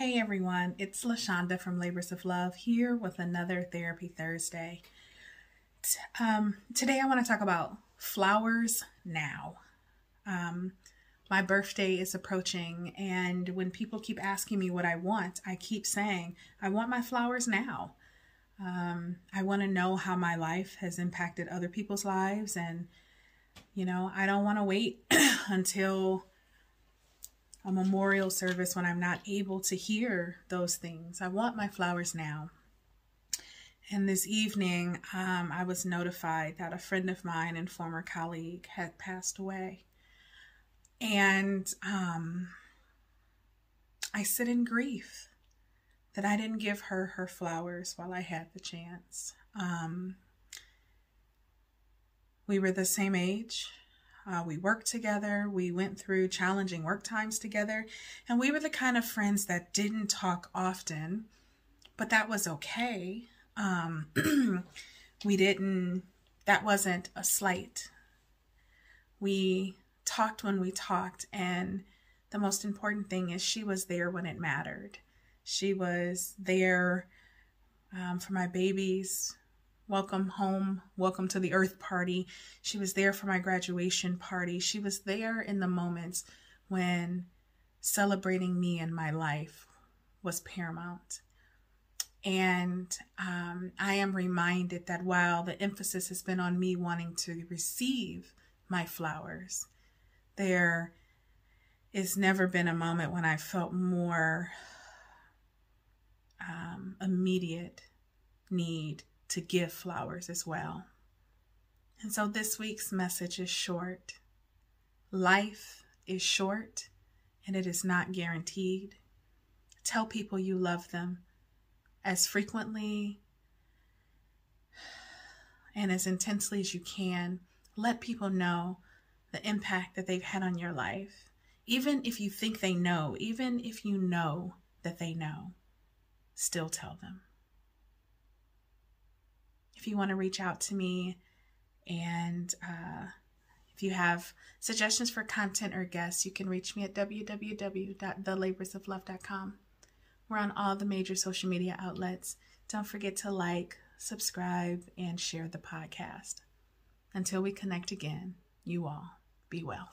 Hey everyone, it's LaShonda from Labors of Love here with another Therapy Thursday. Um, today I want to talk about flowers now. Um, my birthday is approaching, and when people keep asking me what I want, I keep saying, I want my flowers now. Um, I want to know how my life has impacted other people's lives, and you know, I don't want to wait until a memorial service when I'm not able to hear those things. I want my flowers now. And this evening, um, I was notified that a friend of mine and former colleague had passed away. And um, I sit in grief that I didn't give her her flowers while I had the chance. Um, we were the same age. Uh, we worked together. We went through challenging work times together. And we were the kind of friends that didn't talk often, but that was okay. Um, we didn't, that wasn't a slight. We talked when we talked. And the most important thing is she was there when it mattered. She was there um, for my babies welcome home, welcome to the earth party. She was there for my graduation party. She was there in the moments when celebrating me and my life was paramount. And um, I am reminded that while the emphasis has been on me wanting to receive my flowers, there has never been a moment when I felt more um, immediate need to give flowers as well. And so this week's message is short. Life is short and it is not guaranteed. Tell people you love them as frequently and as intensely as you can. Let people know the impact that they've had on your life. Even if you think they know, even if you know that they know, still tell them if you want to reach out to me and uh, if you have suggestions for content or guests, you can reach me at www.thelaborsoflove.com. We're on all the major social media outlets. Don't forget to like, subscribe, and share the podcast. Until we connect again, you all be well.